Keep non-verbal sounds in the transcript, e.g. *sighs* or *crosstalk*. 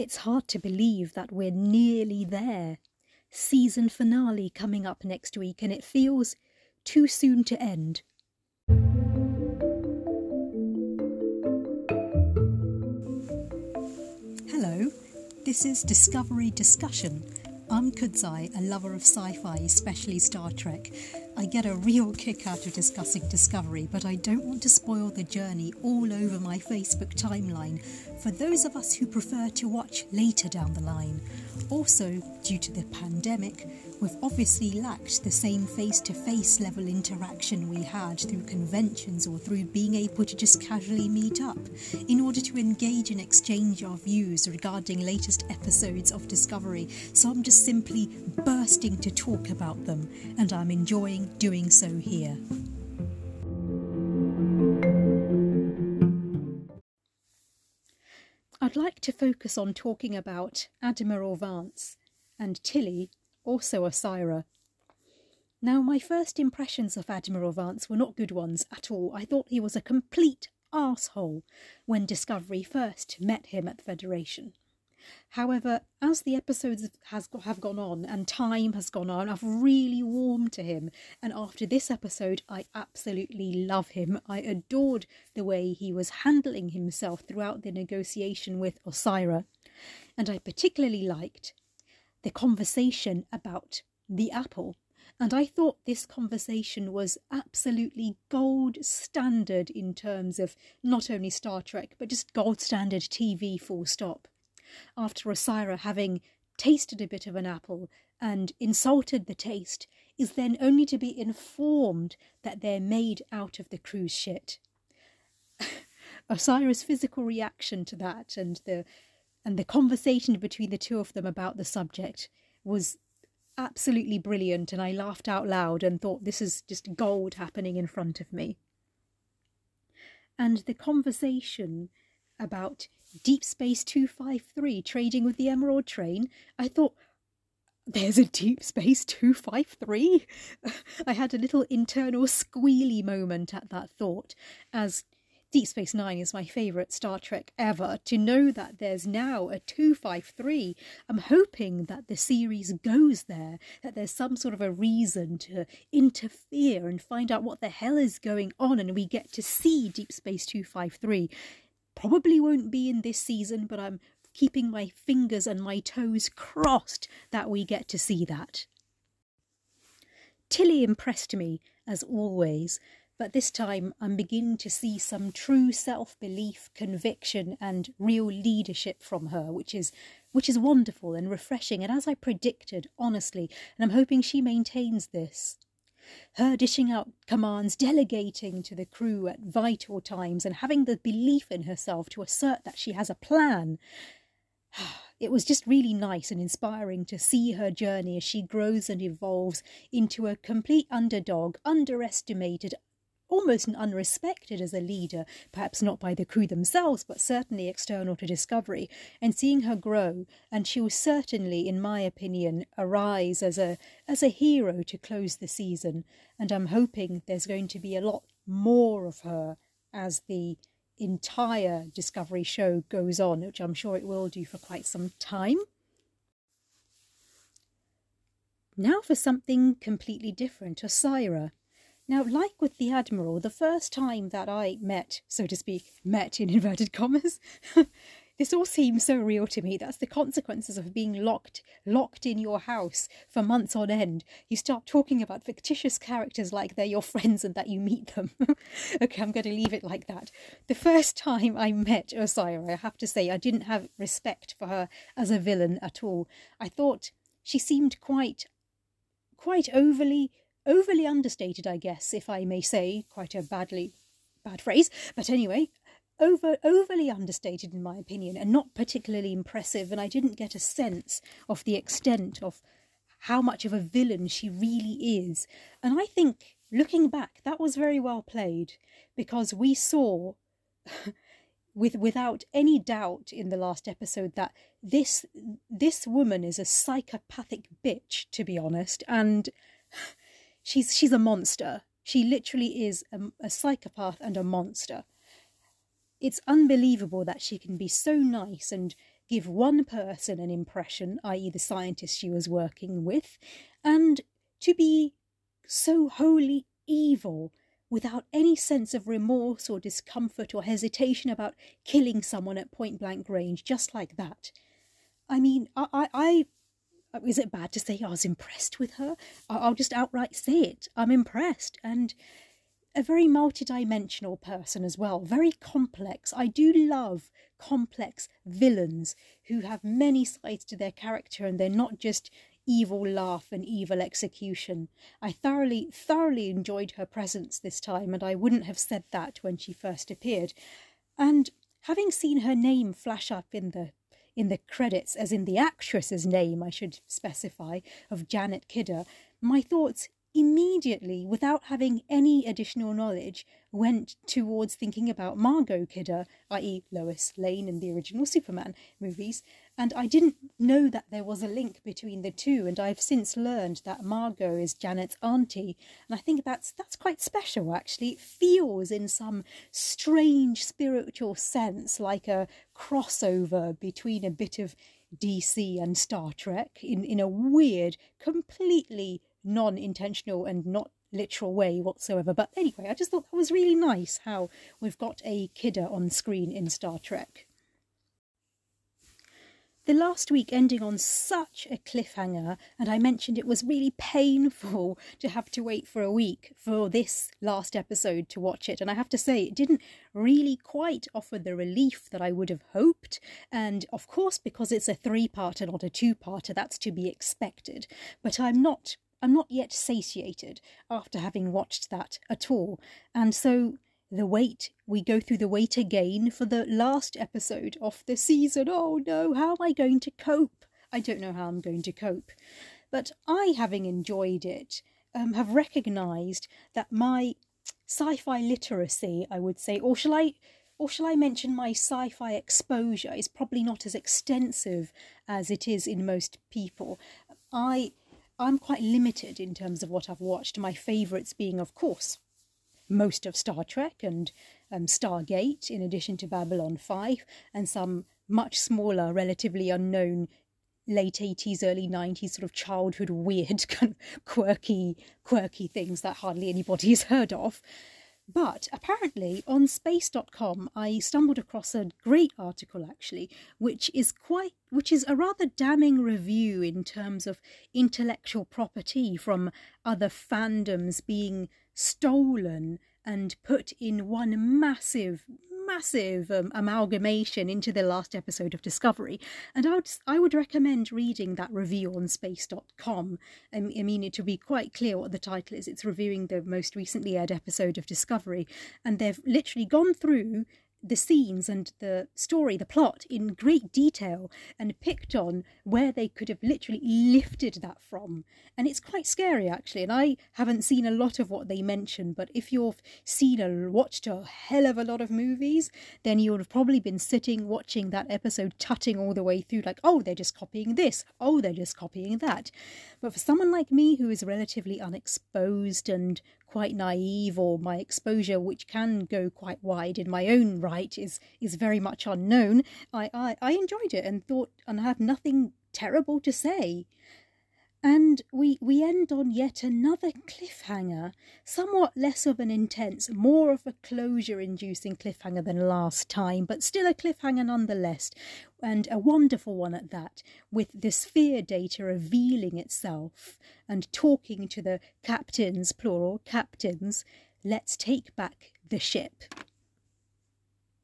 It's hard to believe that we're nearly there. Season finale coming up next week, and it feels too soon to end. Hello, this is Discovery Discussion. Um, I'm Kudzai, a lover of sci fi, especially Star Trek. I get a real kick out of discussing Discovery, but I don't want to spoil the journey all over my Facebook timeline for those of us who prefer to watch later down the line. Also, due to the pandemic, we've obviously lacked the same face to face level interaction we had through conventions or through being able to just casually meet up in order to engage and exchange our views regarding latest episodes of Discovery. So I'm just simply bursting to talk about them, and I'm enjoying doing so here. I'd like to focus on talking about Admiral Vance and Tilly, also a Osyraa. Now, my first impressions of Admiral Vance were not good ones at all. I thought he was a complete asshole when Discovery first met him at the Federation. However, as the episodes has have gone on and time has gone on, I've really warmed to him. And after this episode, I absolutely love him. I adored the way he was handling himself throughout the negotiation with Osyraa, and I particularly liked the conversation about the apple. And I thought this conversation was absolutely gold standard in terms of not only Star Trek, but just gold standard TV full stop after Osyraa having tasted a bit of an apple and insulted the taste, is then only to be informed that they're made out of the crew's shit. *laughs* Osyraa's physical reaction to that and the and the conversation between the two of them about the subject was absolutely brilliant and I laughed out loud and thought this is just gold happening in front of me. And the conversation about Deep Space 253 trading with the Emerald Chain, I thought, there's a Deep Space 253? *laughs* I had a little internal squealy moment at that thought, as Deep Space Nine is my favourite Star Trek ever. To know that there's now a 253, I'm hoping that the series goes there, that there's some sort of a reason to interfere and find out what the hell is going on, and we get to see Deep Space 253 probably won't be in this season, but I'm keeping my fingers and my toes crossed that we get to see that. Tilly impressed me, as always, but this time I'm beginning to see some true self belief, conviction, and real leadership from her, which is which is wonderful and refreshing, and as I predicted, honestly, and I'm hoping she maintains this her dishing out commands, delegating to the crew at vital times, and having the belief in herself to assert that she has a plan. *sighs* It was just really nice and inspiring to see her journey as she grows and evolves into a complete underdog, underestimated, almost unrespected as a leader, perhaps not by the crew themselves, but certainly external to Discovery, and seeing her grow, and she will certainly, in my opinion, arise as a as a hero to close the season. And I'm hoping there's going to be a lot more of her as the entire Discovery show goes on, which I'm sure it will do for quite some time. Now for something completely different, Osyraa. Now, like with the Admiral, the first time that I met, so to speak, met in inverted commas, *laughs* this all seems so real to me. That's the consequences of being locked, locked in your house for months on end. You start talking about fictitious characters like they're your *laughs* friends and that you meet them. *laughs* okay, I'm going to leave it like that. The first time I met Osyraa, I have to say, I didn't have respect for her as a villain at all. I thought she seemed quite, quite overly overly understated, I guess, if I may say, quite a badly bad phrase, but anyway, over overly understated in my opinion, and not particularly impressive. And I didn't get a sense of the extent of how much of a villain she really is. And I think, looking back, that was very well played because we saw. *laughs* with without any doubt in the last episode that this this woman is a psychopathic bitch to be honest and she's she's a monster. She literally is a, a psychopath and a monster. It's unbelievable that she can be so nice and give one person an impression, i.e., the scientist she was working with, and to be so wholly evil without any sense of remorse or discomfort or hesitation about killing someone at point blank range, just like that. I mean, I, I, I Uh, is it bad to say oh, I was impressed with her? I'll just outright say it. I'm impressed. And a very multidimensional person as well, very complex. I do love complex villains who have many sides to their character and they're not just evil laugh and evil execution. I thoroughly, thoroughly enjoyed her presence this time, and I wouldn't have said that when she first appeared. And having seen her name flash up in the in the credits, as in the actress's name, I should specify, of Janet Kidder, my thoughts immediately, without having any additional knowledge, went towards thinking about Margot Kidder, i.e., Lois Lane in the original Superman movies, and I didn't know that there was a link between the two, and I've since learned that Margot is Janet's auntie, and I think that's that's quite special actually. It feels in some strange spiritual sense like a crossover between a bit of DC and Star Trek in, in a weird, completely non intentional and not literal way whatsoever. But anyway, I just thought that was really nice how we've got a kidder on screen in Star Trek. The last week ending on such a cliffhanger, and I mentioned it was really painful *laughs* to have to wait for a week for this last episode to watch it. And I have to say, it didn't really quite offer the relief that I would have hoped. And of course, because it's a three parter, not a two parter, that's to be expected. But I'm not I'm not yet satiated after having watched that at all. And so the wait, we go through the wait again for the last episode of the season. Oh no, how am I going to cope? I don't know how I'm going to cope. But I, having enjoyed it, um, have recognised that my sci-fi literacy, I would say, or shall I or shall I mention my sci fi exposure is probably not as extensive as it is in most people. I I'm quite limited in terms of what I've watched. My favourites being, of course, most of Star Trek and um, Stargate, in addition to Babylon 5, and some much smaller, relatively unknown late 80s, early 90s sort of childhood weird, *laughs* kind of quirky, quirky things that hardly anybody has *laughs* heard of. But apparently on space.com I stumbled across a great article actually which is quite which is a rather damning review in terms of intellectual property from other fandoms being stolen and put in one massive massive um, amalgamation into the last episode of Discovery. And I would, I would recommend reading that review on space.com. Um, I mean, it to be quite clear what the title is. It's reviewing the most recently aired episode of Discovery. And they've literally gone through the scenes and the story, the plot in great detail and picked on where they could have literally lifted that from. And it's quite scary actually. And I haven't seen a lot of what they mention, but if you've seen or watched a hell of a lot of movies, then you would have probably been sitting watching that episode, tutting all the way through, like, oh, they're just copying this, oh, they're just copying that. But for someone like me who is relatively unexposed and quite naive or my exposure which can go quite wide in my own right is is very much unknown. I i, I enjoyed it and thought and have nothing terrible to say and we, we end on yet another cliffhanger, somewhat less of an intense, more of a closure inducing cliffhanger than last time, but still a cliffhanger nonetheless, and a wonderful one at that, with the sphere data revealing itself and talking to the captains, plural, captains, let's take back the ship.